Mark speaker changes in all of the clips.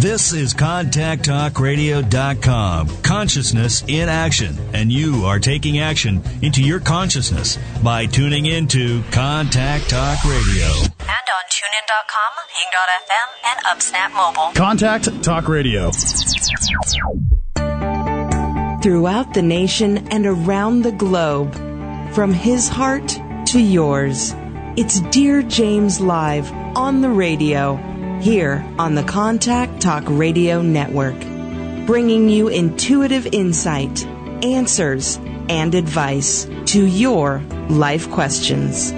Speaker 1: This is ContactTalkRadio.com. Consciousness in action. And you are taking action into your consciousness by tuning into Contact Talk Radio.
Speaker 2: And on TuneIn.com, Ping.fm, and UpSnap Mobile.
Speaker 3: Contact Talk Radio.
Speaker 4: Throughout the nation and around the globe, from his heart to yours, it's Dear James Live on the radio here on the Contact Talk Radio Network, bringing you intuitive insight, answers, and advice to your life questions.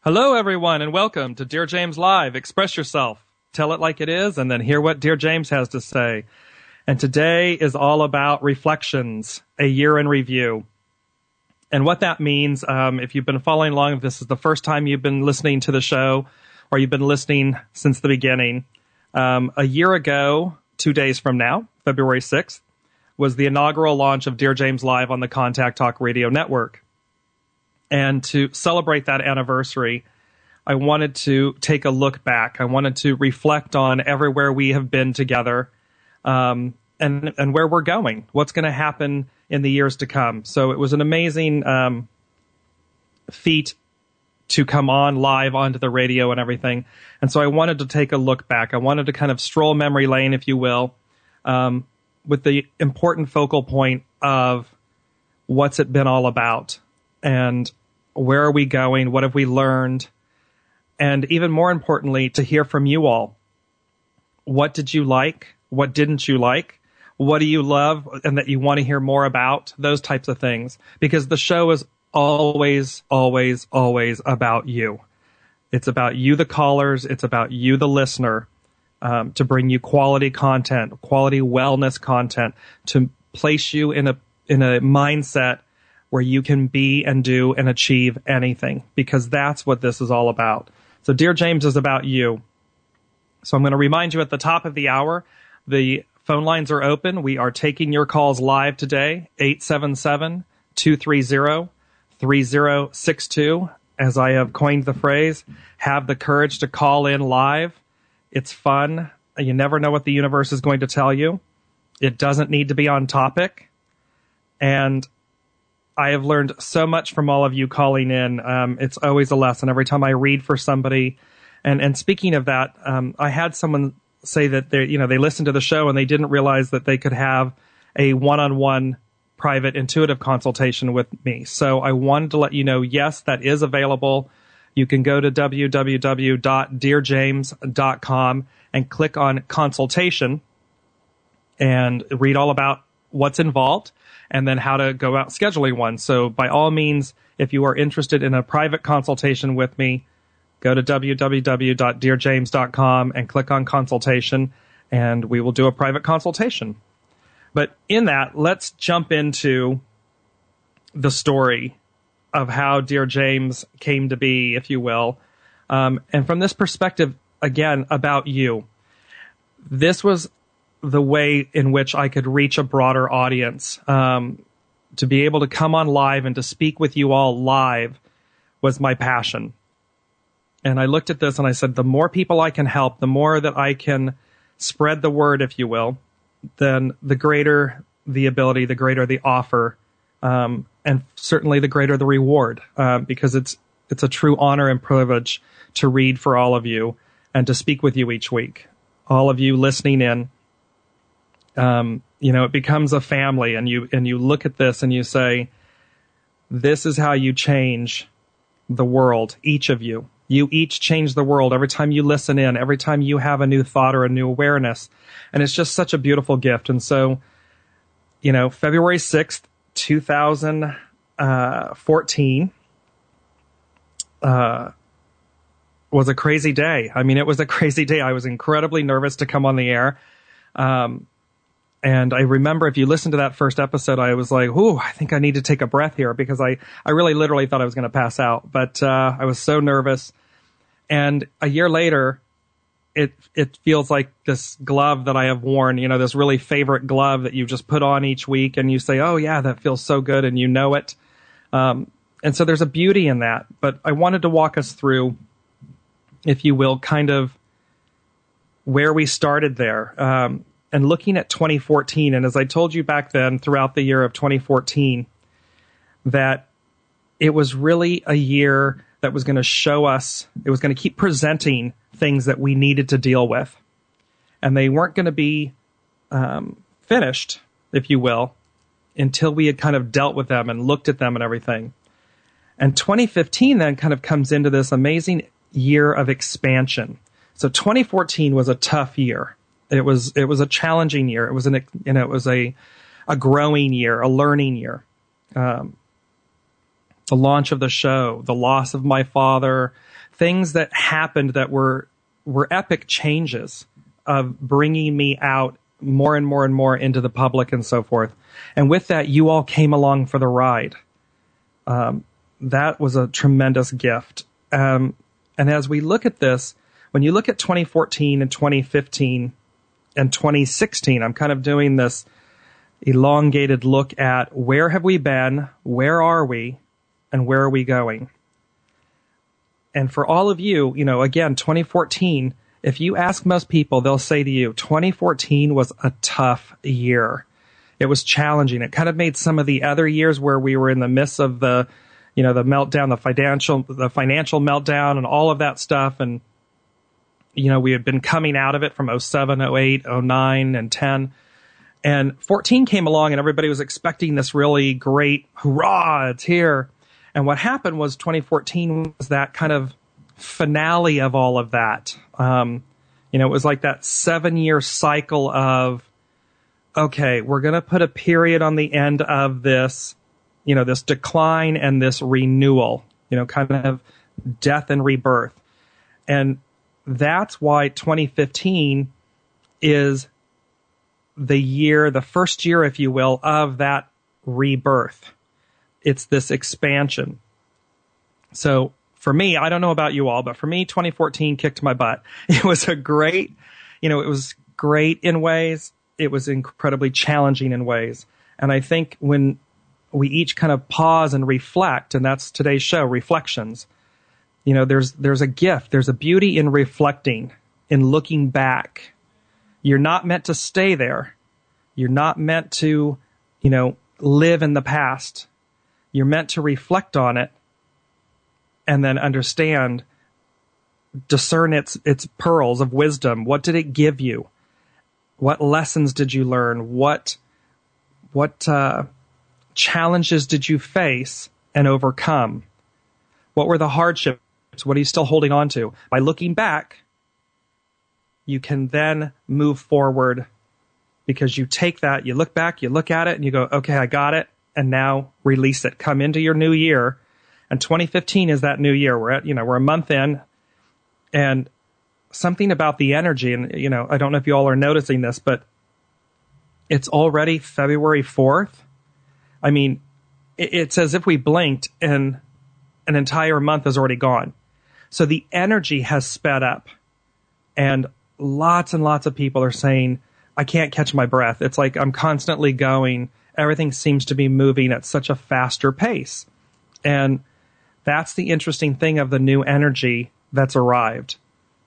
Speaker 5: Hello, everyone, and welcome to Dear James Live. Express yourself, tell it like it is, and then hear what Dear James has to say. And today is all about reflections, a year in review and what that means, um, if you've been following along, if this is the first time you've been listening to the show, or you've been listening since the beginning, um, a year ago, two days from now, February 6th, was the inaugural launch of Dear James Live on the Contact Talk Radio Network. And to celebrate that anniversary, I wanted to take a look back. I wanted to reflect on everywhere we have been together um, and, and where we're going, what's going to happen in the years to come. So it was an amazing um, feat to come on live onto the radio and everything. And so I wanted to take a look back. I wanted to kind of stroll memory lane, if you will, um, with the important focal point of what's it been all about and where are we going? What have we learned? And even more importantly, to hear from you all. What did you like? What didn't you like? What do you love and that you want to hear more about, those types of things. Because the show is always, always, always about you. It's about you, the callers. It's about you, the listener, um, to bring you quality content, quality wellness content, to place you in a in a mindset where you can be and do and achieve anything. Because that's what this is all about. So, dear James is about you. So I'm going to remind you at the top of the hour the Phone lines are open. We are taking your calls live today, 877 230 3062. As I have coined the phrase, have the courage to call in live. It's fun. You never know what the universe is going to tell you. It doesn't need to be on topic. And I have learned so much from all of you calling in. Um, it's always a lesson every time I read for somebody. And, and speaking of that, um, I had someone say that they you know they listened to the show and they didn't realize that they could have a one-on-one private intuitive consultation with me. So I wanted to let you know yes that is available. You can go to www.dearjames.com and click on consultation and read all about what's involved and then how to go out scheduling one. So by all means, if you are interested in a private consultation with me, go to www.dearjames.com and click on consultation, and we will do a private consultation. But in that, let's jump into the story of how Dear James came to be, if you will. Um, and from this perspective, again, about you. This was the way in which I could reach a broader audience. Um, to be able to come on live and to speak with you all live was my passion. And I looked at this and I said, the more people I can help, the more that I can spread the word, if you will, then the greater the ability, the greater the offer, um, and certainly the greater the reward, uh, because it's it's a true honor and privilege to read for all of you and to speak with you each week. All of you listening in, um, you know, it becomes a family, and you and you look at this and you say, "This is how you change the world, each of you." You each change the world every time you listen in, every time you have a new thought or a new awareness. And it's just such a beautiful gift. And so, you know, February 6th, 2014, uh, was a crazy day. I mean, it was a crazy day. I was incredibly nervous to come on the air. Um, and I remember if you listen to that first episode, I was like, "Ooh, I think I need to take a breath here," because I, I really literally thought I was going to pass out. But uh, I was so nervous. And a year later, it it feels like this glove that I have worn, you know, this really favorite glove that you just put on each week, and you say, "Oh yeah, that feels so good," and you know it. Um, and so there's a beauty in that. But I wanted to walk us through if you will, kind of where we started there. Um, and looking at 2014, and as I told you back then, throughout the year of 2014, that it was really a year that was going to show us, it was going to keep presenting things that we needed to deal with. And they weren't going to be um, finished, if you will, until we had kind of dealt with them and looked at them and everything. And 2015 then kind of comes into this amazing year of expansion. So 2014 was a tough year. It was it was a challenging year. It was an you know it was a a growing year, a learning year. Um, the launch of the show, the loss of my father, things that happened that were were epic changes of bringing me out more and more and more into the public and so forth. And with that, you all came along for the ride. Um, that was a tremendous gift. Um, and as we look at this, when you look at 2014 and 2015 and 2016, I'm kind of doing this elongated look at where have we been, where are we, and where are we going. And for all of you, you know, again, 2014, if you ask most people, they'll say to you, 2014 was a tough year. It was challenging. It kind of made some of the other years where we were in the midst of the, you know, the meltdown, the financial, the financial meltdown and all of that stuff. And, you know, we had been coming out of it from 07, 08, 09 and 10. And 14 came along and everybody was expecting this really great hurrah, it's here. And what happened was 2014 was that kind of finale of all of that. Um, you know, it was like that seven year cycle of, okay, we're going to put a period on the end of this, you know, this decline and this renewal, you know, kind of death and rebirth. And that's why 2015 is the year, the first year, if you will, of that rebirth. It's this expansion. So for me, I don't know about you all, but for me, 2014 kicked my butt. It was a great, you know, it was great in ways. It was incredibly challenging in ways. And I think when we each kind of pause and reflect, and that's today's show, reflections, you know, there's, there's a gift, there's a beauty in reflecting, in looking back. You're not meant to stay there. You're not meant to, you know, live in the past. You're meant to reflect on it and then understand, discern its, its pearls of wisdom. What did it give you? What lessons did you learn? What, what, uh, challenges did you face and overcome? What were the hardships? What are you still holding on to? By looking back, you can then move forward because you take that, you look back, you look at it, and you go, okay, I got it, and now release it. Come into your new year and 2015 is that new year. We're at, you know, we're a month in and something about the energy. And, you know, I don't know if you all are noticing this, but it's already February 4th. I mean, it's as if we blinked and an entire month is already gone. So the energy has sped up and lots and lots of people are saying, I can't catch my breath. It's like I'm constantly going. Everything seems to be moving at such a faster pace. And that's the interesting thing of the new energy that's arrived.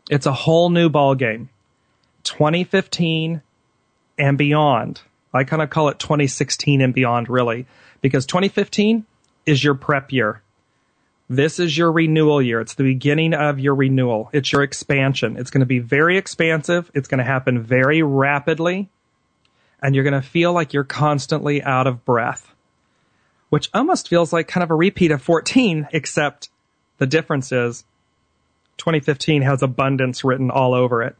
Speaker 5: It's a whole new ballgame. 2015 and beyond. I kind of call it 2016 and beyond, really, because 2015 is your prep year. This is your renewal year. It's the beginning of your renewal. It's your expansion. It's going to be very expansive. It's going to happen very rapidly. And you're going to feel like you're constantly out of breath which almost feels like kind of a repeat of 14, except the difference is 2015 has abundance written all over it.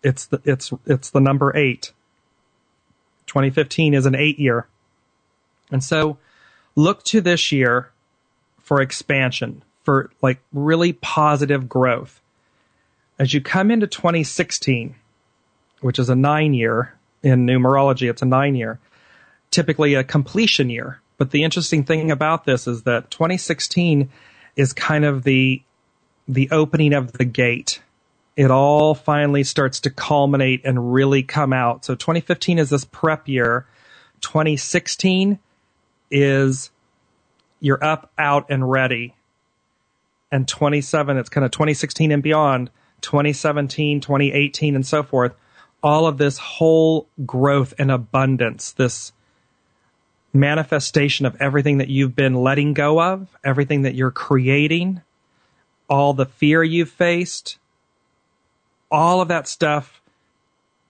Speaker 5: It's the, it's, it's the number eight. 2015 is an eight year. And so look to this year for expansion, for like really positive growth. As you come into 2016, which is a nine year in numerology, it's a nine year, typically a completion year. But the interesting thing about this is that 2016 is kind of the the opening of the gate. It all finally starts to culminate and really come out. So 2015 is this prep year. 2016 is you're up, out, and ready. and 27, it's kind of 2016 and beyond, 2017, 2018, and so forth. All of this whole growth and abundance, this manifestation of everything that you've been letting go of, everything that you're creating, all the fear you've faced, all of that stuff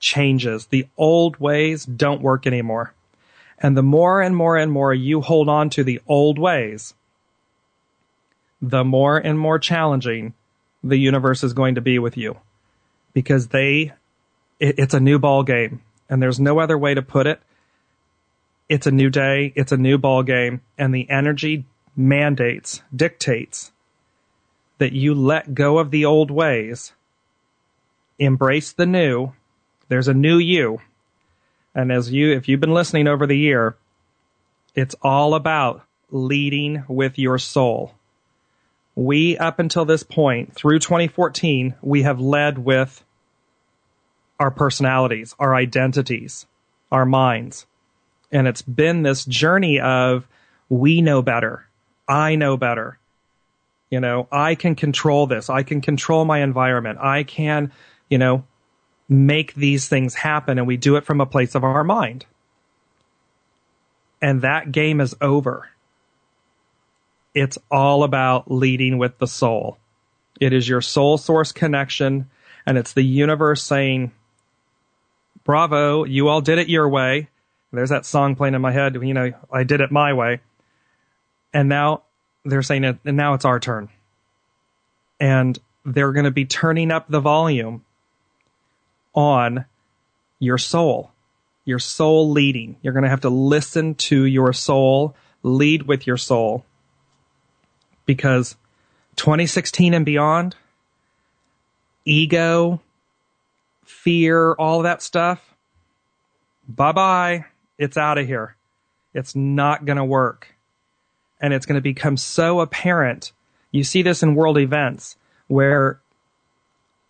Speaker 5: changes. The old ways don't work anymore. And the more and more and more you hold on to the old ways, the more and more challenging the universe is going to be with you. Because they it, it's a new ball game. And there's no other way to put it. It's a new day. It's a new ball game. And the energy mandates dictates that you let go of the old ways embrace the new. There's a new you and as you if you've been listening over the year it's all about leading with your soul we, up until this point, through 2014, we have led with our personalities, our identities, our minds. And it's been this journey of we know better. I know better. You know, I can control this. I can control my environment. I can, you know, make these things happen. And we do it from a place of our mind. And that game is over. It's all about leading with the soul. It is your soul source connection, and it's the universe saying, Bravo, you all did it your way. There's that song playing in my head, you know, I did it my way. And now they're saying it, and now it's our turn. And they're going to be turning up the volume on your soul, your soul leading. You're going to have to listen to your soul, lead with your soul because 2016 and beyond, ego, fear, all that stuff, bye bye. It's out of here. It's not going to work. And it's going to become so apparent. You see this in world events where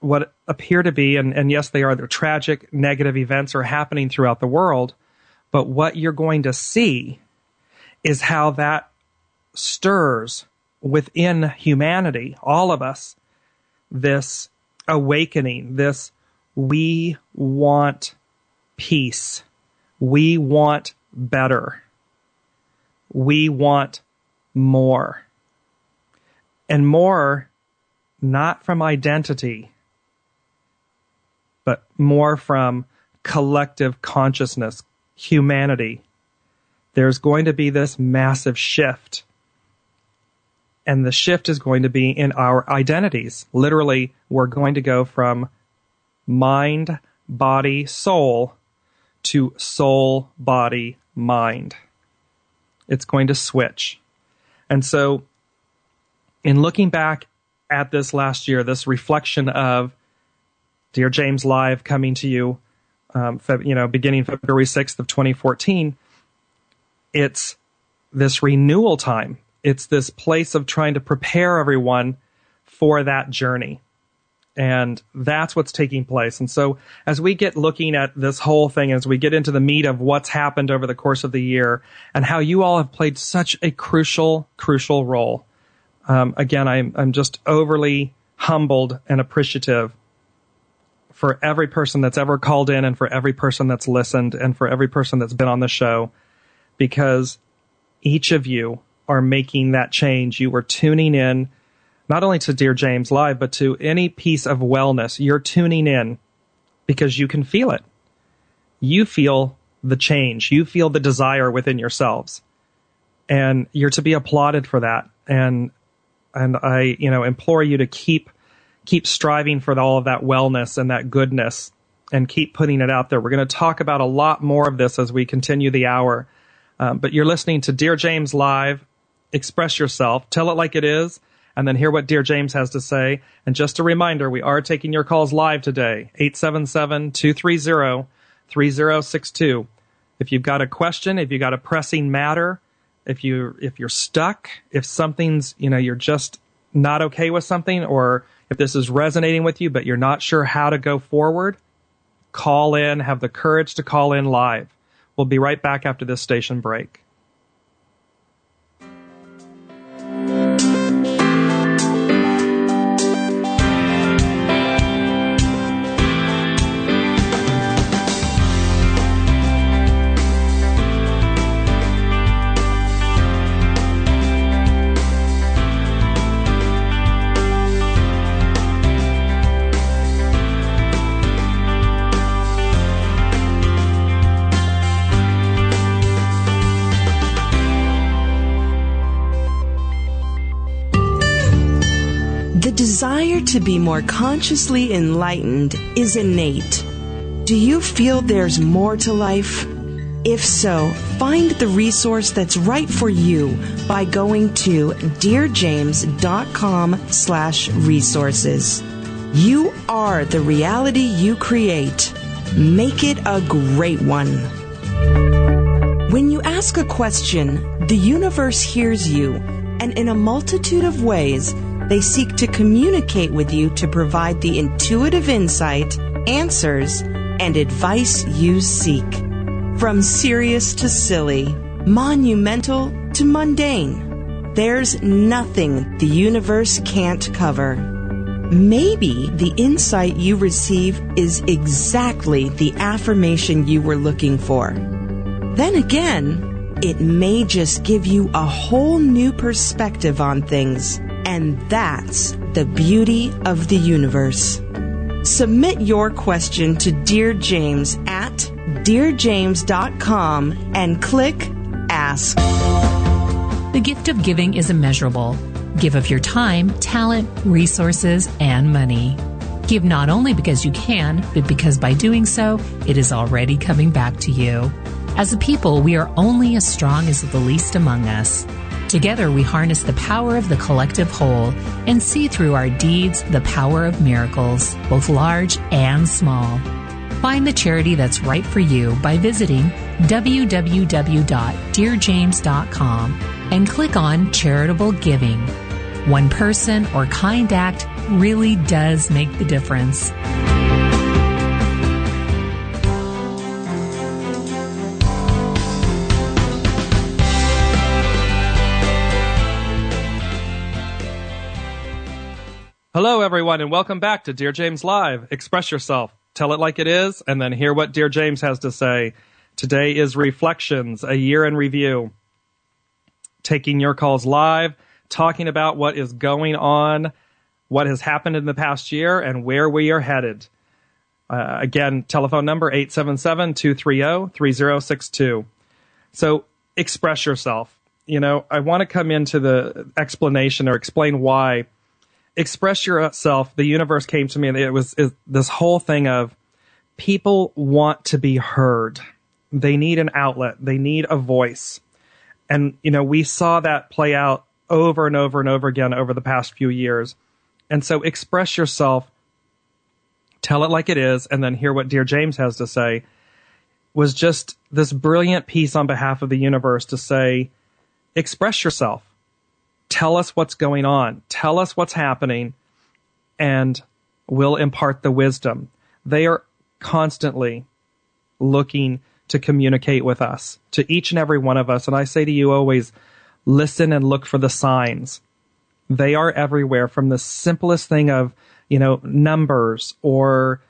Speaker 5: what appear to be, and, and yes, they are, the tragic, negative events are happening throughout the world. But what you're going to see is how that stirs within humanity, all of us, this awakening, this we want peace. We want better. We want more. And more not from identity, but more from collective consciousness, humanity. There's going to be this massive shift and the shift is going to be in our identities. Literally, we're going to go from mind, body, soul to soul, body, mind. It's going to switch. And so, in looking back at this last year, this reflection of Dear James Live coming to you, um, you know, beginning February 6th of 2014, it's this renewal time it's this place of trying to prepare everyone for that journey. And that's what's taking place. And so as we get looking at this whole thing, as we get into the meat of what's happened over the course of the year and how you all have played such a crucial, crucial role. Um, again, I'm, I'm just overly humbled and appreciative for every person that's ever called in and for every person that's listened and for every person that's been on the show because each of you are making that change. You are tuning in not only to Dear James Live, but to any piece of wellness. You're tuning in because you can feel it. You feel the change. You feel the desire within yourselves. And you're to be applauded for that. And, and I, you know, implore you to keep, keep striving for all of that wellness and that goodness and keep putting it out there. We're going to talk about a lot more of this as we continue the hour. Um, but you're listening to Dear James Live express yourself, tell it like it is, and then hear what Dear James has to say. And just a reminder, we are taking your calls live today, 877-230-3062. If you've got a question, if you've got a pressing matter, if you if you're stuck, if something's, you know, you're just not okay with something or if this is resonating with you but you're not sure how to go forward, call in, have the courage to call in live. We'll be right back after this station break.
Speaker 4: Desire to be more consciously enlightened is innate. Do you feel there's more to life? If so, find the resource that's right for you by going to dearjames.com slash resources. You are the reality you create. Make it a great one. When you ask a question, the universe hears you, and in a multitude of ways, they seek to communicate with you to provide the intuitive insight, answers, and advice you seek. From serious to silly, monumental to mundane, there's nothing the universe can't cover. Maybe the insight you receive is exactly the affirmation you were looking for. Then again, it may just give you a whole new perspective on things. And that's the beauty of the universe. Submit your question to Dear James at dearjames.com and click Ask.
Speaker 3: The gift of giving is immeasurable. Give of your time, talent, resources, and money. Give not only because you can, but because by doing so, it is already coming back to you. As a people, we are only as strong as the least among us. Together, we harness the power of the collective whole and see through our deeds the power of miracles, both large and small. Find the charity that's right for you by visiting www.dearjames.com and click on Charitable Giving. One person or kind act really does make the difference.
Speaker 5: Hello, everyone, and welcome back to Dear James Live. Express yourself, tell it like it is, and then hear what Dear James has to say. Today is Reflections, a year in review. Taking your calls live, talking about what is going on, what has happened in the past year, and where we are headed. Uh, again, telephone number 877 230 3062. So express yourself. You know, I want to come into the explanation or explain why express yourself, the universe came to me and it was this whole thing of people want to be heard. They need an outlet. They need a voice. And, you know, we saw that play out over and over and over again over the past few years. And so express yourself, tell it like it is, and then hear what Dear James has to say was just this brilliant piece on behalf of the universe to say, express yourself tell us what's going on, tell us what's happening, and we'll impart the wisdom. They are constantly looking to communicate with us, to each and every one of us. And I say to you always, listen and look for the signs. They are everywhere from the simplest thing of, you know, numbers or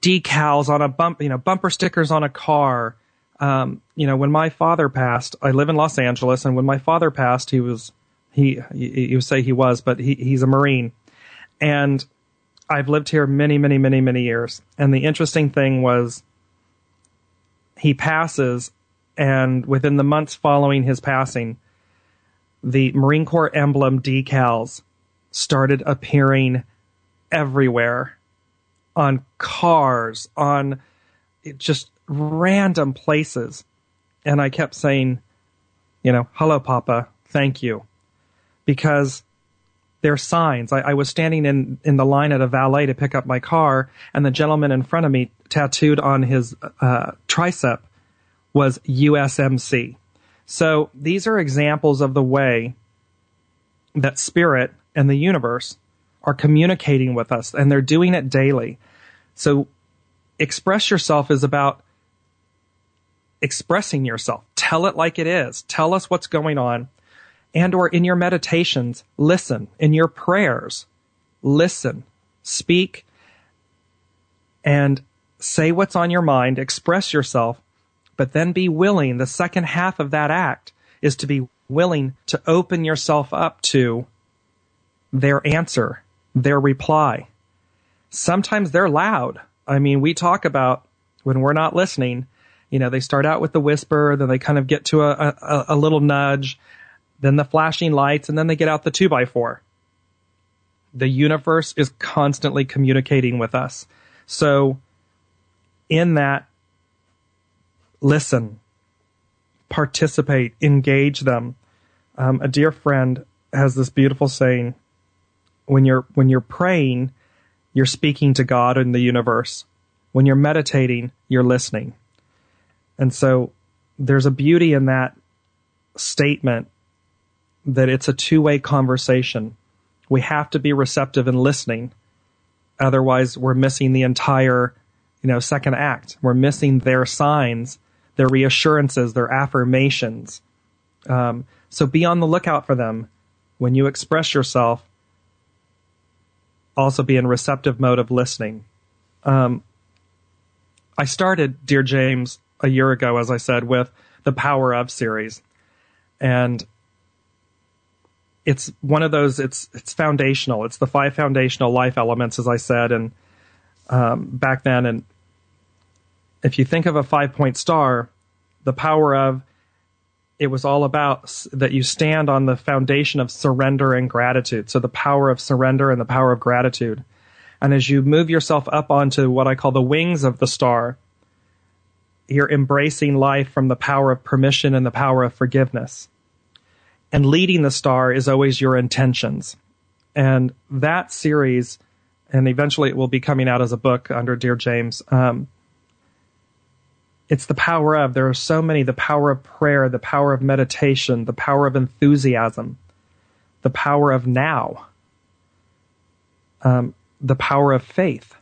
Speaker 5: decals on a bump, you know, bumper stickers on a car. Um, you know, when my father passed, I live in Los Angeles, and when my father passed, he was he, you say he was, but he, he's a Marine. And I've lived here many, many, many, many years. And the interesting thing was he passes, and within the months following his passing, the Marine Corps emblem decals started appearing everywhere on cars, on just random places. And I kept saying, you know, hello, Papa, thank you because they're signs. I, I, was standing in, in the line at a valet to pick up my car, and the gentleman in front of me, tattooed on his uh, tricep, was USMC. So these are examples of the way that spirit and the universe are communicating with us, and they're doing it daily. So express yourself is about expressing yourself. Tell it like it is. Tell us what's going on and or in your meditations, listen. In your prayers, listen. Speak and say what's on your mind, express yourself, but then be willing. The second half of that act is to be willing to open yourself up to their answer, their reply. Sometimes they're loud. I mean, we talk about when we're not listening, you know, they start out with the whisper, then they kind of get to a, a, a little nudge, then the flashing lights, and then they get out the two by four. The universe is constantly communicating with us. So, in that, listen, participate, engage them. Um, a dear friend has this beautiful saying: when you're when you're praying, you're speaking to God and the universe. When you're meditating, you're listening. And so there's a beauty in that statement that it's a two-way conversation. We have to be receptive and listening. Otherwise, we're missing the entire, you know, second act. We're missing their signs, their reassurances, their affirmations. Um, so be on the lookout for them when you express yourself. Also, be in receptive mode of listening. Um, I started Dear James a year ago, as I said, with the Power of series, and it's one of those. It's it's foundational. It's the five foundational life elements, as I said, and um, back then. And if you think of a five point star, the power of it was all about that you stand on the foundation of surrender and gratitude. So the power of surrender and the power of gratitude. And as you move yourself up onto what I call the wings of the star, you're embracing life from the power of permission and the power of forgiveness. And leading the star is always your intentions. And that series, and eventually it will be coming out as a book under Dear James. Um, it's the power of, there are so many, the power of prayer, the power of meditation, the power of enthusiasm, the power of now. Um, the power of faith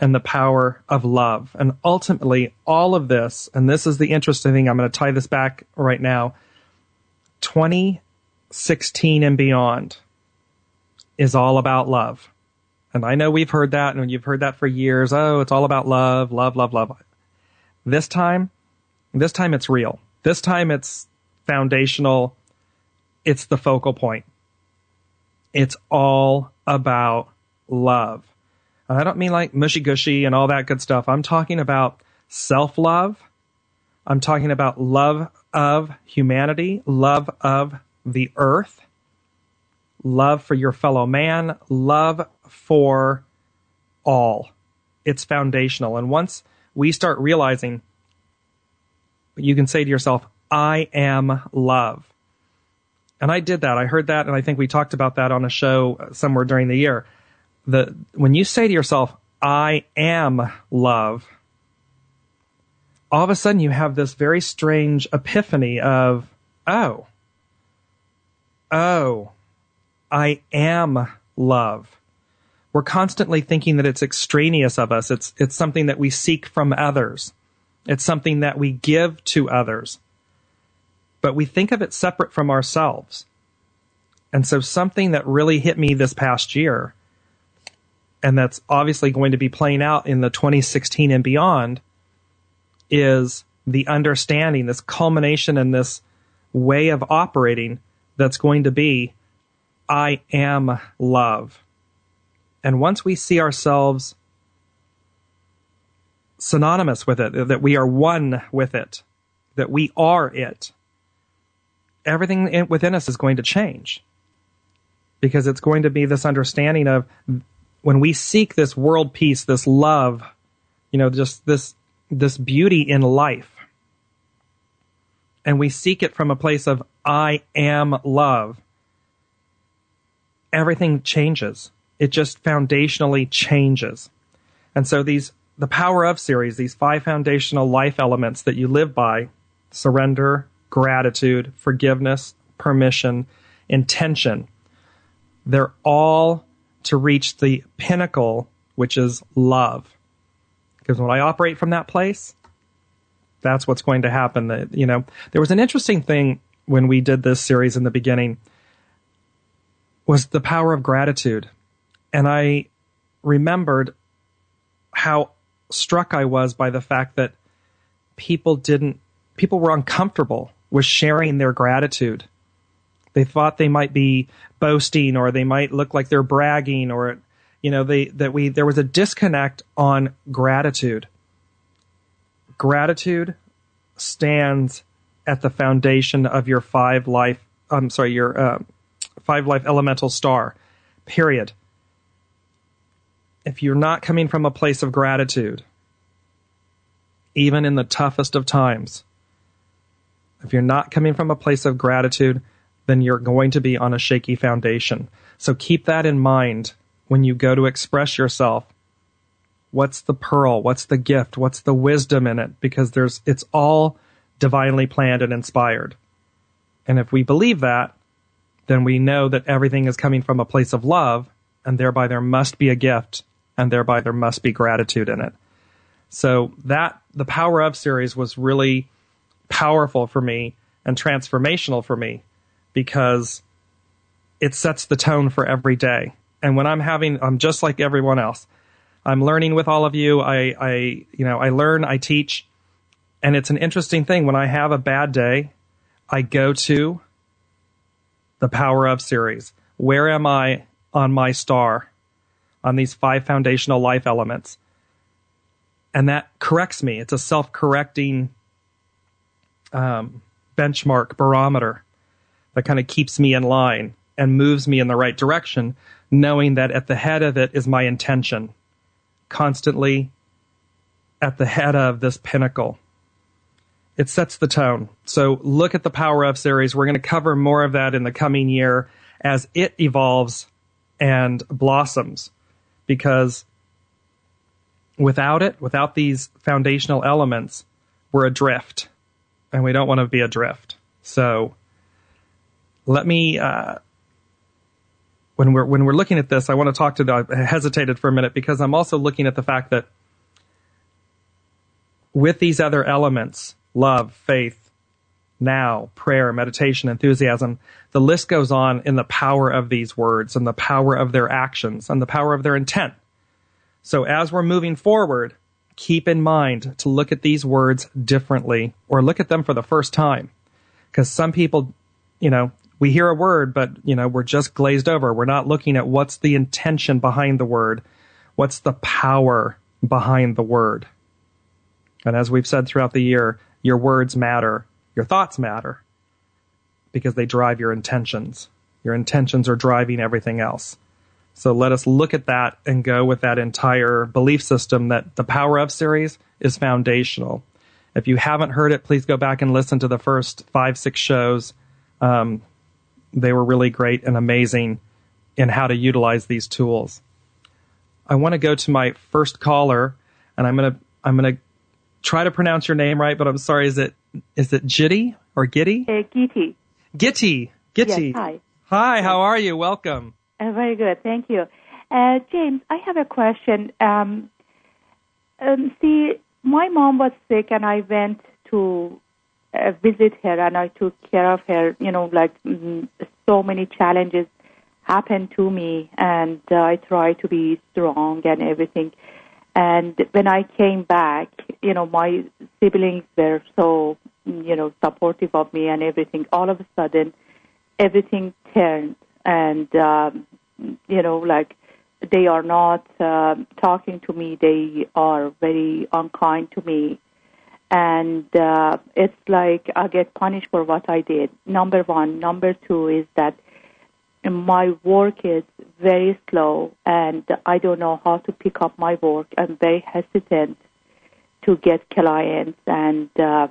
Speaker 5: and the power of love. And ultimately, all of this, and this is the interesting thing, I'm going to tie this back right now 2016 and beyond is all about love. And I know we've heard that and you've heard that for years. Oh, it's all about love, love, love, love. This time, this time it's real. This time it's foundational. It's the focal point. It's all about love. And I don't mean like mushy gushy and all that good stuff. I'm talking about self love. I'm talking about love of humanity, love of the earth, love for your fellow man, love for all. It's foundational. And once we start realizing, you can say to yourself, I am love. And I did that. I heard that, and I think we talked about that on a show somewhere during the year the when you say to yourself, I am love, all of a sudden you have this very strange epiphany of, oh, oh, I am love. We're constantly thinking that it's extraneous of us. It's, it's something that we seek from others. It's something that we give to others. But we think of it separate from ourselves. And so something that really hit me this past year and that's obviously going to be playing out in the 2016 and beyond, is the understanding, this culmination and this way of operating that's going to be I am love. And once we see ourselves synonymous with it, that we are one with it, that we are it, everything within us is going to change. Because it's going to be this understanding of when we seek this world peace, this love, you know, just this, this beauty in life, and we seek it from a place of, I am love, everything changes. It just foundationally changes. And so these, the power of series, these five foundational life elements that you live by, surrender, gratitude, forgiveness, permission, intention, they're all to reach the pinnacle, which is love. Because when I operate from that place, that's what's going to happen. That, you know, there was an interesting thing when we did this series in the beginning was the power of gratitude. And I remembered how struck I was by the fact that people didn't, people were uncomfortable with sharing their gratitude. They thought they might be boasting or they might look like they're bragging or you know that we there was a disconnect on gratitude. Gratitude stands at the foundation of your five life I'm sorry your uh, five life elemental star Period. If you're not coming from a place of gratitude, even in the toughest of times, if you're not coming from a place of gratitude, then you're going to be on a shaky foundation. So keep that in mind when you go to express yourself. What's the pearl? What's the gift? What's the wisdom in it? Because there's, it's all divinely planned and inspired. And if we believe that, then we know that everything is coming from a place of love, and thereby there must be a gift, and thereby there must be gratitude in it. So that, the Power of series was really powerful for me and transformational for me because it sets the tone for every day. And when I'm having, I'm just like everyone else. I'm learning with all of you. I, I, you know, I learn, I teach, and it's an interesting thing. When I have a bad day, I go to the Power of series. Where am I on my star on these five foundational life elements? And that corrects me. It's a self correcting um, benchmark barometer that kind of keeps me in line and moves me in the right direction, knowing that at the head of it is my intention, constantly at the head of this pinnacle. It sets the tone. So look at the Power of series. We're going to cover more of that in the coming year as it evolves and blossoms because without it, without these foundational elements, we're adrift and we don't want to be adrift. So let me uh, when we're when we're looking at this, I want to talk to the. I hesitated for a minute because I'm also looking at the fact that with these other elements, love, faith, now, prayer, meditation, enthusiasm, the list goes on in the power of these words and the power of their actions and the power of their intent. So as we're moving forward, keep in mind to look at these words differently or look at them for the first time. Because some people, you know, we hear a word, but you know, we're just glazed over. We're not looking at what's the intention behind the word. What's the power behind the word? And as we've said throughout the year, your words matter. Your thoughts matter because they drive your intentions. Your intentions are driving everything else. So let us look at that and go with that entire belief system that the Power of series is foundational. If you haven't heard it, please go back and listen to the first five, six shows. Um, they were really great and amazing in how to utilize these tools. I want to go to my first caller, and I'm gonna I'm gonna try to pronounce your name right, but I'm sorry. Is it is it Jitty or Gitty?
Speaker 6: Uh, Gitty.
Speaker 5: Gitty. Gitty.
Speaker 6: Yes, hi.
Speaker 5: Hi. How are you? Welcome.
Speaker 6: Uh, very good. Thank you. Uh, James, I have a question. Um, um, see, my mom was sick, and I went to visit her and I took care of her. You know, like mm, so many challenges happened to me, and uh, I tried to be strong and everything. And when I came back, you know, my siblings were so, you know, supportive of me and everything. All of a sudden, everything turned, and um, you know, like they are not uh, talking to me. They are very unkind to me and uh, it's like I get punished for what I did. Number one. Number two is that my work is very slow, and I don't know how to pick up my work. I'm very hesitant to get clients, and uh,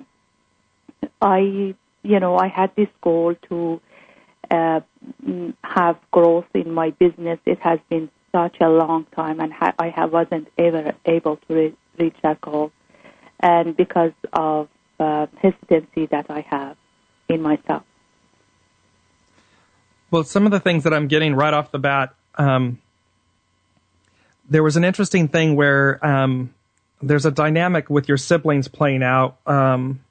Speaker 6: I, you know, I had this goal to uh, have growth in my business. It has been such a long time, and ha- I have wasn't ever able to re- reach that goal and because of uh, hesitancy that I have in myself.
Speaker 5: Well, some of the things that I'm getting right off the bat, um, there was an interesting thing where um, there's a dynamic with your siblings playing out. Um,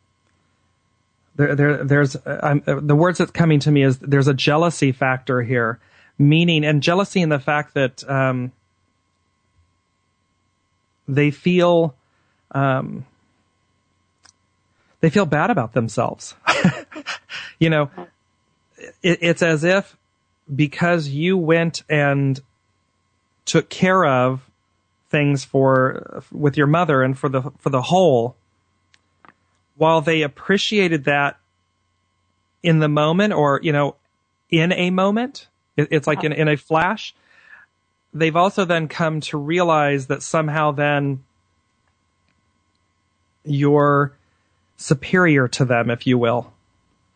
Speaker 5: there, there, there's uh, the words that's coming to me is there's a jealousy factor here, meaning and jealousy in the fact that um, they feel um, they feel bad about themselves. you know, it, it's as if because you went and took care of things for with your mother and for the for the whole while they appreciated that in the moment or you know in a moment it, it's like in, in a flash they've also then come to realize that somehow then you're superior to them, if you will.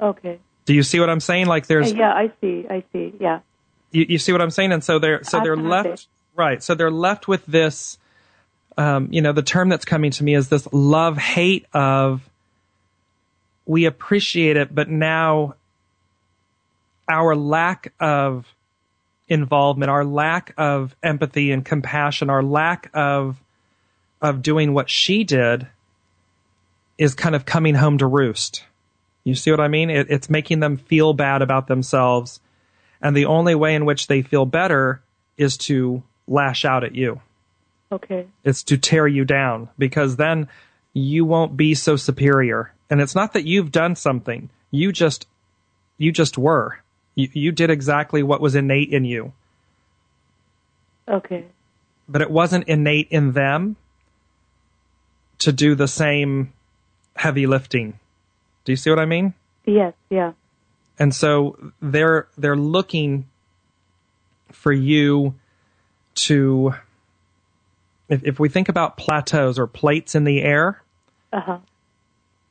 Speaker 6: Okay.
Speaker 5: Do you see what I'm saying? Like there's
Speaker 6: yeah, I see. I see. Yeah.
Speaker 5: you, you see what I'm saying? And so they're so they're left right. So they're left with this. Um, you know, the term that's coming to me is this love hate of. We appreciate it, but now our lack of involvement, our lack of empathy and compassion, our lack of of doing what she did is kind of coming home to roost. You see what I mean? It, it's making them feel bad about themselves. And the only way in which they feel better is to lash out at you.
Speaker 6: Okay.
Speaker 5: It's to tear you down because then you won't be so superior. And it's not that you've done something. You just, you just were. You, you did exactly what was innate in you,
Speaker 6: Okay.
Speaker 5: but it wasn't innate in them to do the same heavy lifting. Do you see what I mean?
Speaker 6: Yes. Yeah.
Speaker 5: and so they're they're looking for you to if, if we think about plateaus or plates in the air
Speaker 6: Uh huh.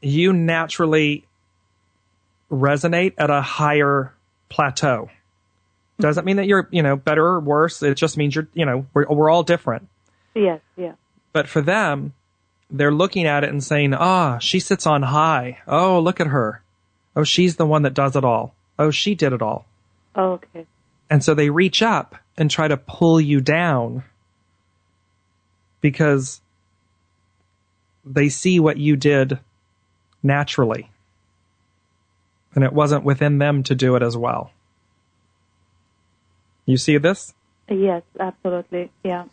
Speaker 5: you naturally resonate at a higher plateau doesn't mean that you're you know better or worse it just means you're you know we're, we're all different
Speaker 6: Yes. Yeah.
Speaker 5: but for them they're looking at it and saying ah she sits on high oh look at her oh she's the one that does it all oh she did it all
Speaker 6: Okay.
Speaker 5: And so they reach up and try to pull you down because they see what you did naturally. And it wasn't within them to do it as well. You see this?
Speaker 6: Yes. Absolutely. Yeah.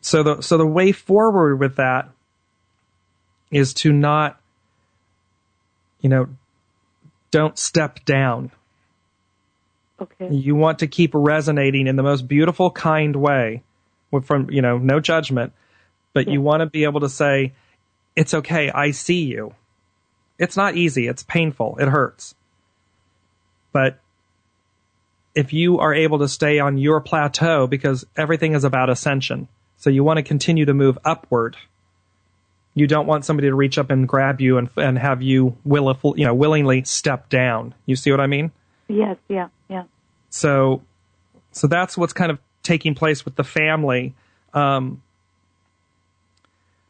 Speaker 5: So the so the way forward with that is to not you know don't step down.
Speaker 6: Okay.
Speaker 5: you want to keep resonating in the most beautiful kind way from you know no judgment but you want to be able to say it's okay i see you it's not easy it's painful it hurts but if you are able to stay on your plateau because everything is about ascension so you want to continue to move upward you don't want somebody to reach up and grab you and, and have you will, you know willingly step down you see what i mean
Speaker 6: Yes. Yeah. Yeah.
Speaker 5: so so that's what's kind of taking place with the family um,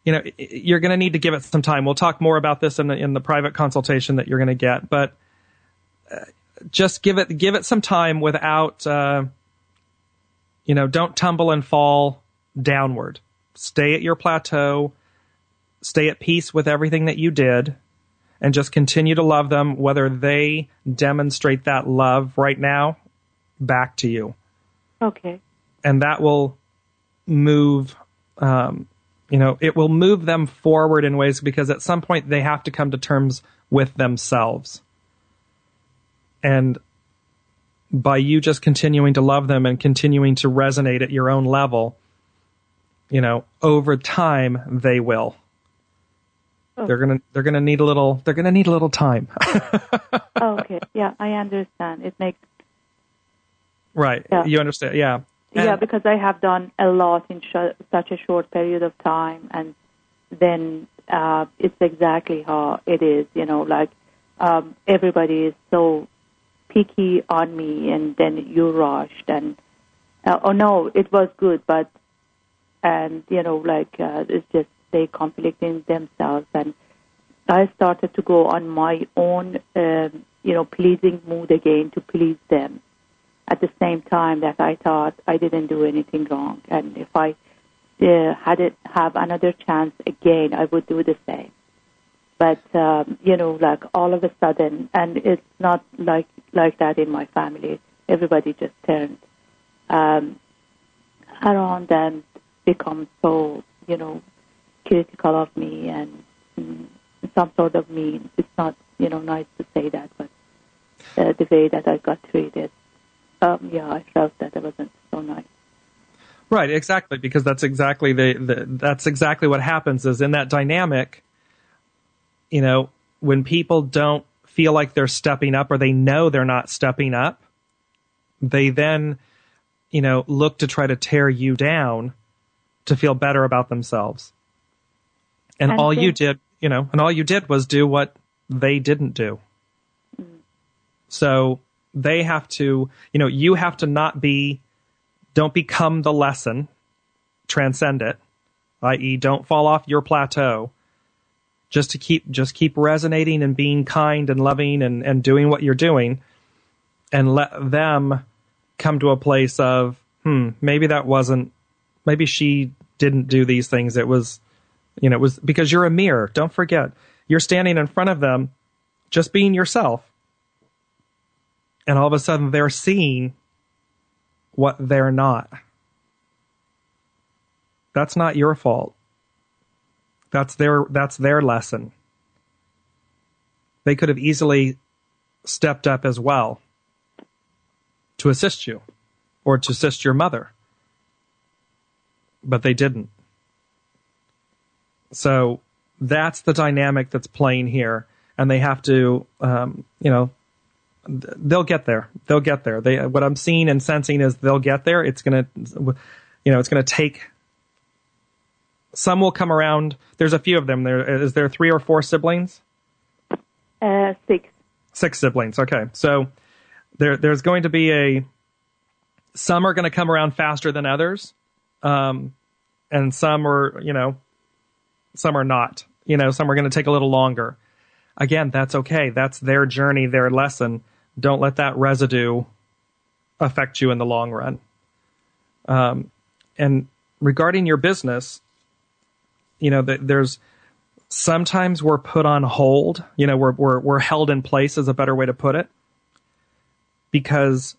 Speaker 5: you know, you're going to need to give it some time. We'll talk more about this in the in the private consultation that you're going to get, but uh, just give it give it some time without, uh, you know, don't tumble and fall downward. Stay at your plateau. Stay at peace with everything that you did, and just continue to love them, whether they demonstrate that love right now back to you.
Speaker 6: Okay.
Speaker 5: and that will move um, you know it will move them forward in ways because at some point they have to come to terms with themselves. And by you just continuing to love them and continuing to resonate at your own level you know over time they will they're going to they're going to need a little they're going to need a little time
Speaker 6: okay. Yeah. I understand. It makes
Speaker 5: right
Speaker 6: Yeah.
Speaker 5: you understand yeah
Speaker 6: yeah because I have done a lot in sh- such a short period of time, and then uh, it's exactly how it is. You know, like um, everybody is so picky on me, and then you rushed, and uh, oh no, it was good, but and you know, like uh, it's just they conflicting themselves, and I started to go on my own, um, you know, pleasing mood again to please them at the same time that I thought I didn't do anything wrong. And if I uh, had it have another chance again, I would do the same. But um, you know, like all of a sudden, and it's not like like that in my family. Everybody just turned um, around and become so you know critical of me and mm, some sort of mean. It's not you know nice to say that, but uh, the way that I got treated um, yeah, I felt that it wasn't so nice.
Speaker 5: Right, exactly, because that's exactly the, the that's exactly what happens is in that dynamic, you know, when people don't feel like they're stepping up or they know they're not stepping up, they then you know, look to try to tear you down to feel better about themselves. And,
Speaker 6: And
Speaker 5: all you did, you know, and all you did was do what they didn't do. So they have to, you know, you have to not be, don't become the lesson, transcend it, i.e., don't fall off your plateau. Just to keep, just keep resonating and being kind and loving and, and doing what you're doing and let them come to a place of, hmm, maybe that wasn't, maybe she didn't do these things. It was, you know, it was because you're a mirror. Don't forget, you're standing in front of them, just being yourself. And all of a sudden they're seeing what they're not. That's not your fault. That's their, that's their lesson. They could have easily stepped up as well to assist you or to assist your mother. But they didn't. So that's the dynamic that's playing here. And they have to, um, you know, they'll get there. They'll get there. They, what I'm seeing and sensing is they'll get there. It's going to, you know, it's going to take, some will come around. There's a few of them. There is there three or four siblings?
Speaker 6: Uh, six.
Speaker 5: Six siblings. Okay. So there, there's going to be a, some are going to come around faster than others. Um, and some are, you know, some are not, you know, some are going to take a little longer. Again, that's okay. That's their journey, their lesson. Don't let that residue affect you in the long run. Um, and regarding your business, you know, th- there's, sometimes we're put on hold. You know, we're we're we're held in place is a better way to put it. Because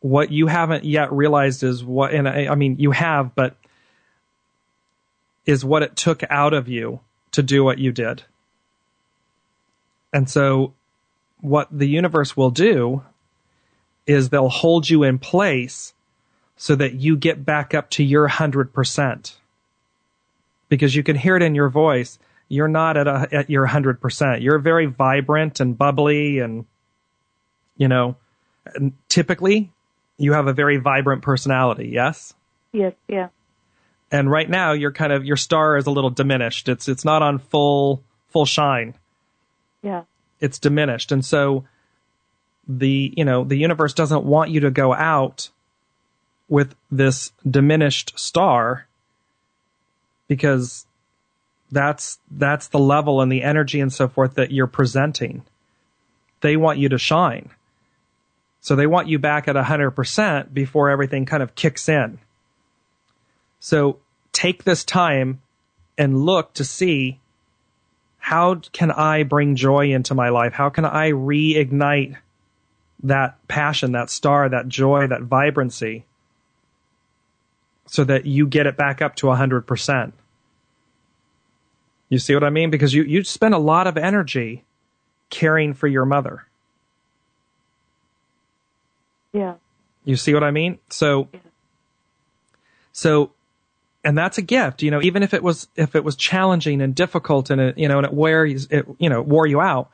Speaker 5: what you haven't yet realized is what and I, I mean you have, but is what it took out of you to do what you did. And so what the universe will do is they'll hold you in place so that you get back up to your 100% because you can hear it in your voice. You're not at a, at your hundred percent. You're very vibrant and bubbly, and you know, typically you have a very vibrant personality. Yes,
Speaker 6: Yes, yeah.
Speaker 5: And right now you're kind of your star is a little diminished. It's it's not on full full shine.
Speaker 6: Yeah.
Speaker 5: It's diminished, and so the you know the universe doesn't want you to go out with this diminished star because that's that's the level and the energy and so forth that you're presenting. They want you to shine. So they want you back at 100% before everything kind of kicks in. So take this time and look to see how can I bring joy into my life? How can I reignite that passion, that star, that joy, that vibrancy so that you get it back up to 100%? You see what I mean? Because you, you spend a lot of energy caring for your mother.
Speaker 6: Yeah.
Speaker 5: You see what I mean? So, yeah. so, and that's a gift, you know, even if it was, if it was challenging and difficult and it, you know, and it wears, it, you know, wore you out,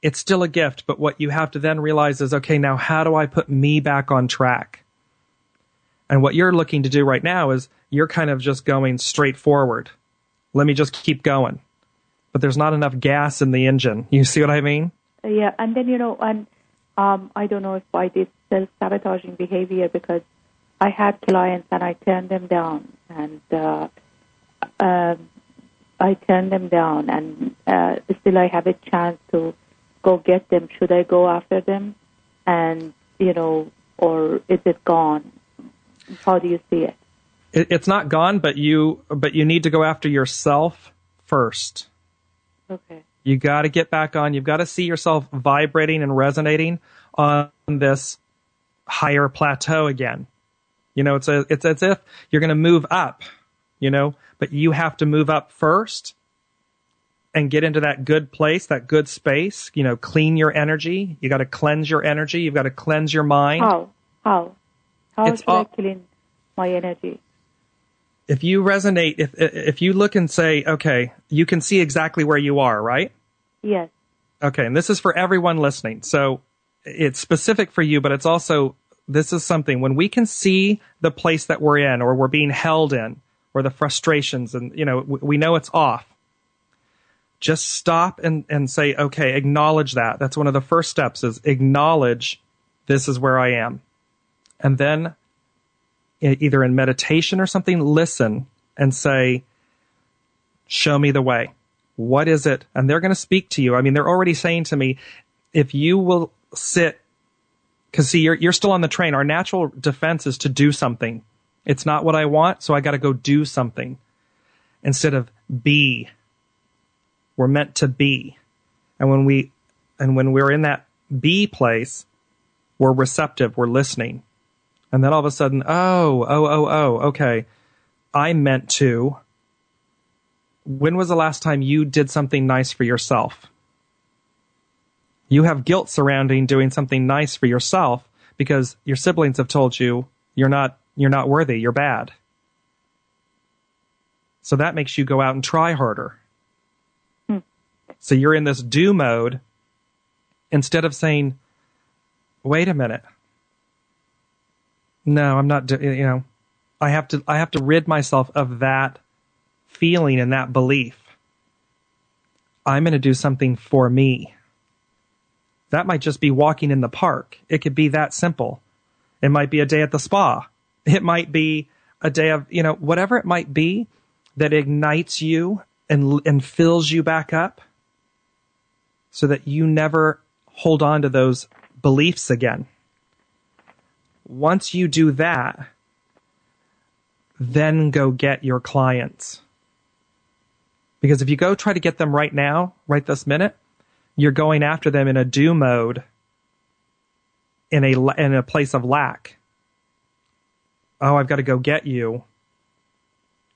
Speaker 5: it's still a gift. But what you have to then realize is, okay, now how do I put me back on track? And what you're looking to do right now is you're kind of just going straight forward. Let me just keep going. But there's not enough gas in the engine. You see what I mean?
Speaker 6: Yeah, and then you know, and um, I don't know if I did self-sabotaging behavior because I had clients and I turned them down, and uh, um, I turned them down, and uh, still I have a chance to go get them. Should I go after them, and you know, or is it gone? How do you see it?
Speaker 5: it, it's not gone, but you but you need to go after yourself first.
Speaker 6: Okay.
Speaker 5: You got to get back on. You've got to see yourself vibrating and resonating on this higher plateau again. You know, it's a, it's as if you're going to move up, you know, but you have to move up first and get into that good place, that good space, you know, clean your energy. You got to cleanse your energy. You've got to cleanse your mind.
Speaker 6: How? How? How
Speaker 5: It's
Speaker 6: should
Speaker 5: all-
Speaker 6: I clean my energy?
Speaker 5: if you resonate, if if you look and say, okay, you can see exactly where you are, right?
Speaker 6: Yes.
Speaker 5: Okay, and this is for everyone listening. So it's specific for you, but it's also this is something when we can see the place that we're in or we're being held in or the frustrations and, you know, we know it's off. Just stop and, and say, okay, acknowledge that. That's one of the first steps is acknowledge this is where I am. And then either in meditation or something, listen and say, show me the way. What is it? And they're going to speak to you. I mean, they're already saying to me, if you will sit, cause see, you're, you're still on the train. Our natural defense is to do something. It's not what I want, so I got to go do something instead of be. We're meant to be. And when we, and when we're in that be place, we're receptive, we're listening. And then all of a sudden, oh, oh, oh, oh, okay. I meant to. When was the last time you did something nice for yourself? You have guilt surrounding doing something nice for yourself because your siblings have told you you're not you're not worthy, you're bad. So that makes you go out and try harder. Hmm. So you're in this do mode instead of saying, wait a minute. No, I'm not, you know, I have to, I have to rid myself of that feeling and that belief. I'm going to do something for me. That might just be walking in the park. It could be that simple. It might be a day at the spa. It might be a day of, you know, whatever it might be that ignites you and, and fills you back up so that you never hold on to those beliefs again. Once you do that, then go get your clients. Because if you go try to get them right now, right this minute, you're going after them in a do mode in a in a place of lack oh, I've got to go get you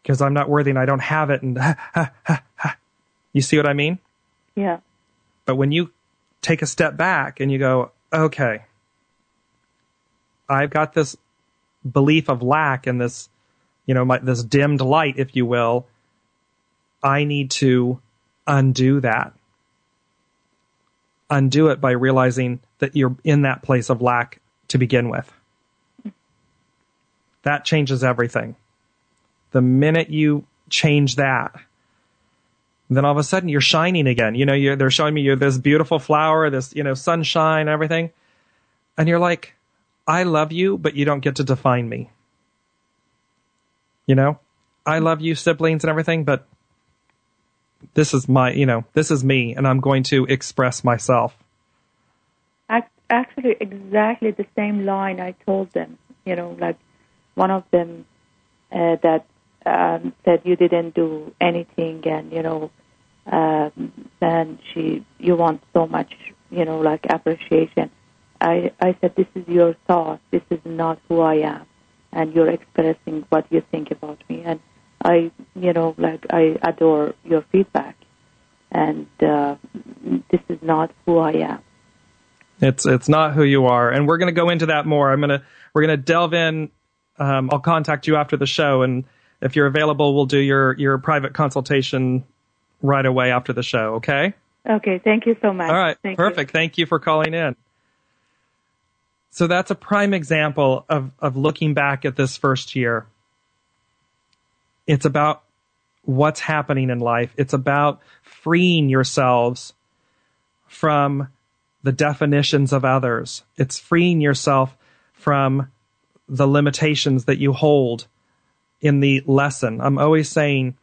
Speaker 5: because I'm not worthy and I don't have it. And you see what I mean?
Speaker 6: Yeah.
Speaker 5: But when you take a step back and you go, okay, I've got this belief of lack and this, you know, my, this dimmed light, if you will. I need to undo that. Undo it by realizing that you're in that place of lack to begin with. That changes everything. The minute you change that, then all of a sudden you're shining again. You know, they're showing me you're this beautiful flower, this, you know, sunshine, everything. And you're like, I love you, but you don't get to define me. You know, I love you, siblings and everything, but this is my, you know, this is me and I'm going to express myself.
Speaker 6: Actually, exactly the same line I told them, you know, like one of them uh, that um, said you didn't do anything, and you know, um, and she you want so much, you know, like appreciation. I I said this is your thought. This is not who I am, and you're expressing what you think about me, and I you know like I adore your feedback, and uh, this is not who I am.
Speaker 5: It's it's not who you are, and we're going to go into that more. I'm gonna we're gonna delve in um, I'll contact you after the show, and if you're available, we'll do your your private consultation right away after the show. Okay.
Speaker 6: Okay. Thank you so much.
Speaker 5: All right.
Speaker 6: Thank
Speaker 5: perfect.
Speaker 6: You.
Speaker 5: Thank you for calling in. So that's a prime example of of looking back at this first year. It's about what's happening in life. It's about freeing yourselves from the definitions of others. It's freeing yourself from the limitations that you hold in the lesson. I'm always saying,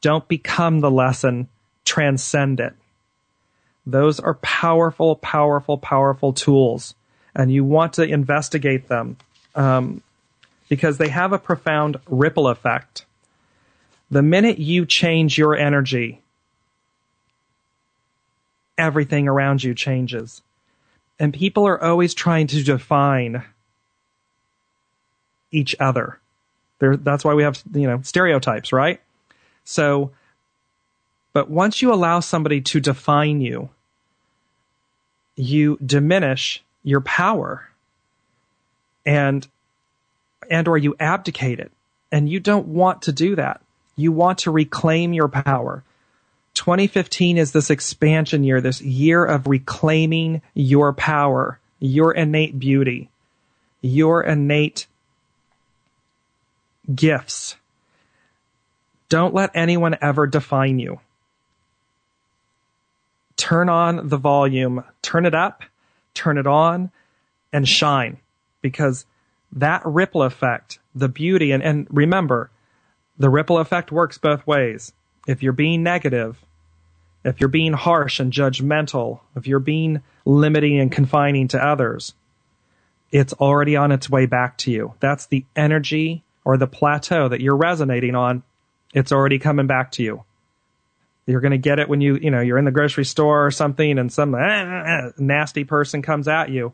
Speaker 5: don't become the lesson, transcend it. Those are powerful, powerful, powerful tools, and you want to investigate them um, because they have a profound ripple effect. The minute you change your energy, everything around you changes. And people are always trying to define each other. That's why we have, you know, stereotypes, right? So, but once you allow somebody to define you, you diminish your power and, and or you abdicate it. And you don't want to do that. You want to reclaim your power. 2015 is this expansion year, this year of reclaiming your power, your innate beauty your innate gifts. Don't let anyone ever define you. Turn on the volume, turn it up, turn it on, and shine because that ripple effect, the beauty, and, and remember, the ripple effect works both ways. If you're being negative, if you're being harsh and judgmental, if you're being limiting and confining to others, it's already on its way back to you. That's the energy or the plateau that you're resonating on. It's already coming back to you. You're going to get it when you, you know, you're in the grocery store or something and some uh, nasty person comes at you.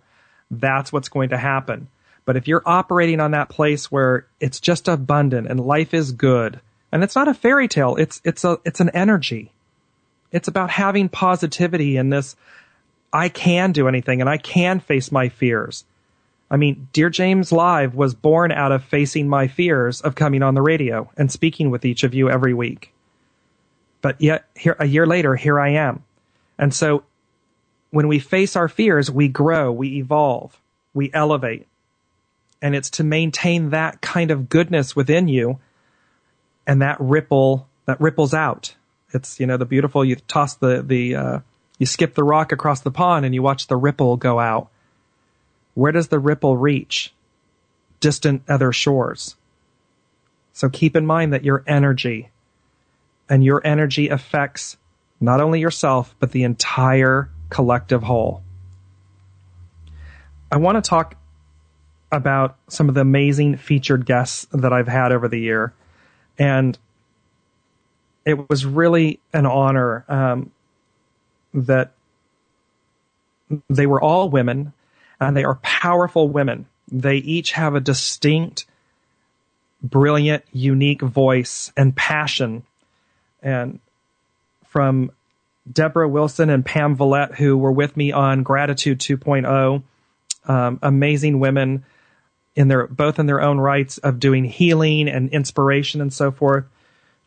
Speaker 5: That's what's going to happen. But if you're operating on that place where it's just abundant and life is good, and it's not a fairy tale, it's it's a it's an energy. It's about having positivity in this I can do anything and I can face my fears. I mean, Dear James Live was born out of facing my fears of coming on the radio and speaking with each of you every week. But yet here a year later, here I am. And so when we face our fears, we grow, we evolve, we elevate and it's to maintain that kind of goodness within you and that ripple that ripples out. It's you know the beautiful you toss the the uh, you skip the rock across the pond and you watch the ripple go out. Where does the ripple reach? Distant other shores. So keep in mind that your energy and your energy affects not only yourself but the entire collective whole. I want to talk about some of the amazing featured guests that I've had over the year. And it was really an honor um, that they were all women and they are powerful women. They each have a distinct, brilliant, unique voice and passion. And from Deborah Wilson and Pam Vallette, who were with me on Gratitude 2.0, um, amazing women in their both in their own rights of doing healing and inspiration and so forth,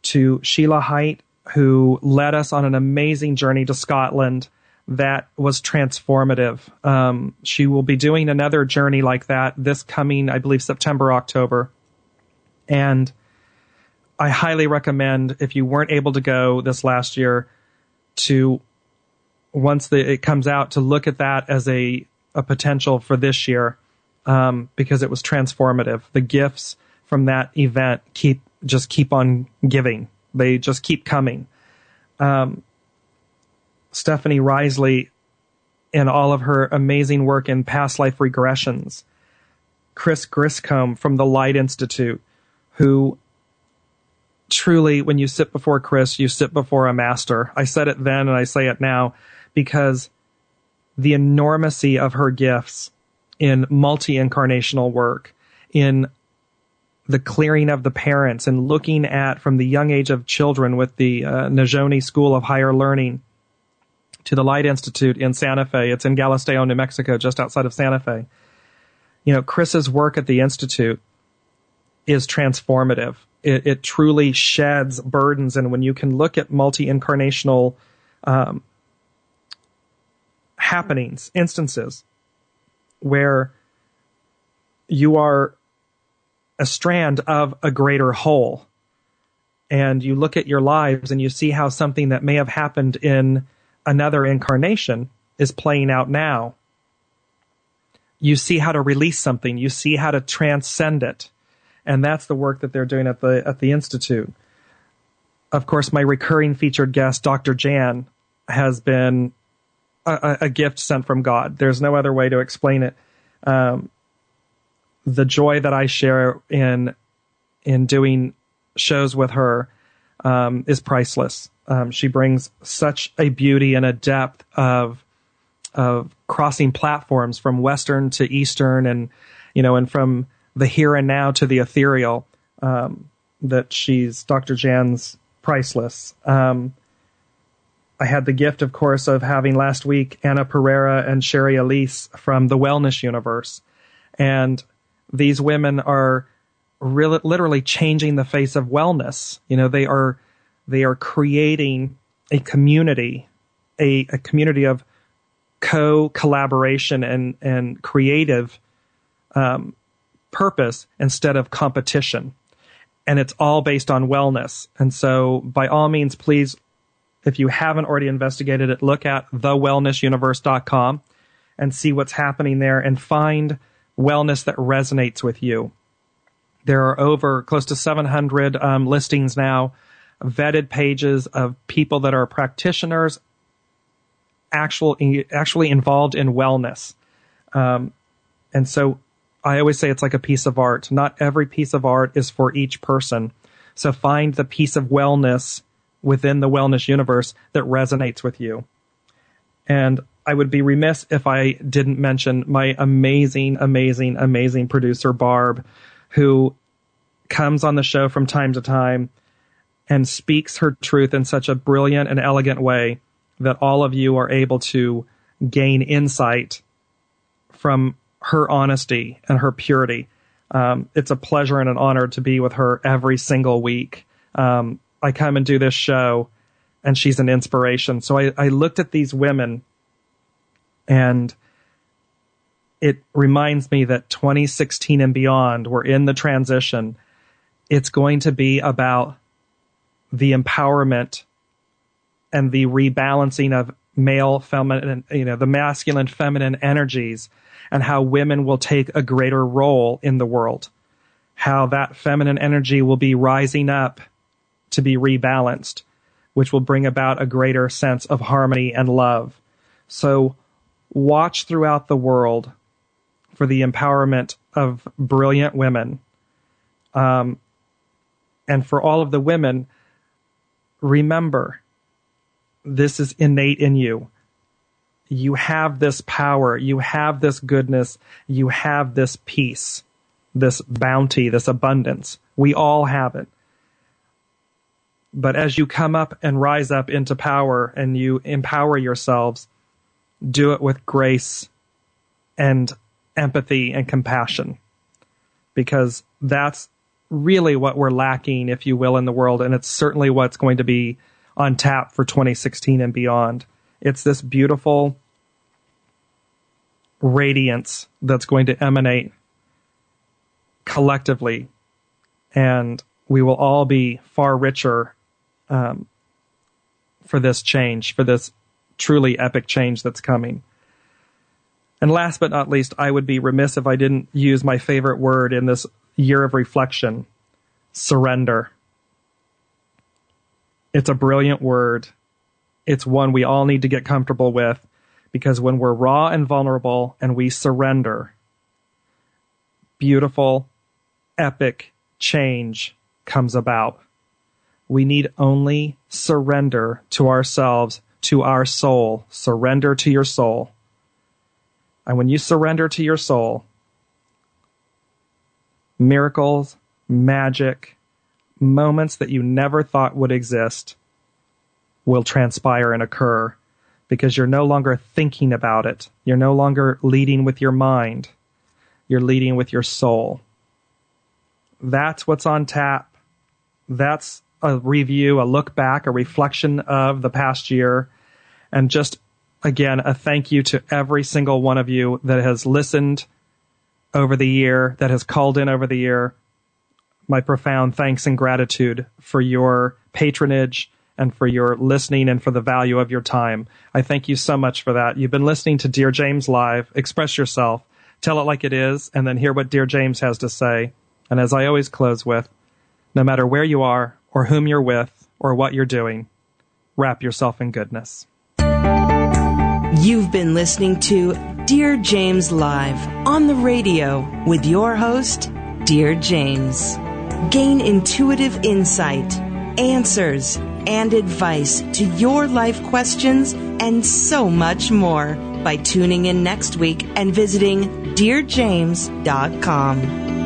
Speaker 5: to Sheila Haidt, who led us on an amazing journey to Scotland that was transformative. Um, she will be doing another journey like that this coming, I believe, September, October. And I highly recommend if you weren't able to go this last year to once the, it comes out to look at that as a, a potential for this year um, because it was transformative. The gifts from that event keep just keep on giving. They just keep coming. Um, Stephanie Risley, and all of her amazing work in past life regressions, Chris Griscom from the Light Institute, who truly, when you sit before Chris, you sit before a master. I said it then and I say it now because the enormity of her gifts in multi incarnational work, in the clearing of the parents, and looking at from the young age of children with the uh, Nizhoni School of Higher Learning to the Light Institute in Santa Fe. It's in Galisteo, New Mexico, just outside of Santa Fe. You know, Chris's work at the Institute is transformative. It, it truly sheds burdens. And when you can look at multi incarnational um, happenings, instances, where you are a strand of a greater whole. And you look at your lives and you see how something that may have happened in another incarnation is playing out now. You see how to release something. You see how to transcend it. And that's the work that they're doing at the, at the Institute. Of course, my recurring featured guest, Dr. Jan, has been a, a, gift sent from God. There's no other way to explain it. Um, the joy that I share in in doing shows with her um, is priceless. Um, she brings such a beauty and a depth of of crossing platforms from Western to Eastern, and you know, and from the here and now to the ethereal. Um, that she's Dr. Jan's priceless. Um, I had the gift, of course, of having last week Anna Pereira and Sherry Elise from the Wellness Universe. And these women are really, literally changing the face of wellness. You know, they are, they are creating a community, a, a community of co collaboration and, and creative um, purpose instead of competition. And it's all based on wellness. And so, by all means, please, if you haven't already investigated it, look at thewellnessuniverse.com and see what's happening there and find wellness that resonates with you. There are over close to 700 um, listings now, vetted pages of people that are practitioners, actual, actually involved in wellness. Um, and so I always say it's like a piece of art. Not every piece of art is for each person. So find the piece of wellness within the wellness universe that resonates with you. And I would be remiss if I didn't mention my amazing, amazing, amazing producer, Barb, who comes on the show from time to time and speaks her truth in such a brilliant and elegant way that all of you are able to gain insight from her honesty and her purity. Um, it's a pleasure and an honor to be with her every single week. Um, I come and do this show, and she's an inspiration. So I, I looked at these women, and it reminds me that 2016 and beyond, we're in the transition. It's going to be about the empowerment and the rebalancing of male, feminine, you know, the masculine, feminine energies and how women will take a greater role in the world. How that feminine energy will be rising up to be rebalanced, which will bring about a greater sense of harmony and love. So watch throughout the world for the empowerment of brilliant women. Um, and for all of the women, remember this is innate in you. You have this power, you have this goodness, you have this peace, this bounty, this abundance. We all have it. But as you come up and rise up into power and you empower yourselves, do it with grace and empathy and compassion. Because that's really what we're lacking, if you will, in the world. And it's certainly what's going to be on tap for 2016 and beyond. It's this beautiful radiance that's going to emanate collectively, and we will all be far richer um, for this change, for this truly epic change that's coming. And last but not least, I would be remiss if I didn't use my favorite word in this year of reflection surrender. It's a brilliant word. It's one we all need to get comfortable with because when we're raw and vulnerable and we surrender, beautiful, epic change comes about. We need only surrender to ourselves, to our soul. Surrender to your soul. And when you surrender to your soul, miracles, magic, moments that you never thought would exist will transpire and occur because you're no longer thinking about it. You're no longer leading with your mind. You're leading with your soul. That's what's on tap. That's a review, a look back, a reflection of the past year. And just again, a thank you to every single one of you that has listened over the year, that has called in over the year, my profound thanks and gratitude for your patronage and for your listening and for the value of your time. I thank you so much for that. You've been listening to Dear James Live. Express yourself, tell it like it is, and then hear what Dear James has to say. And as I always close with, no matter where you are or whom you're with or what you're doing, wrap yourself in goodness.
Speaker 4: You've been listening to Dear James Live on the radio with your host, Dear James. Gain intuitive insight, answers, and advice to your life questions and so much more by tuning in next week and visiting DearJames.com.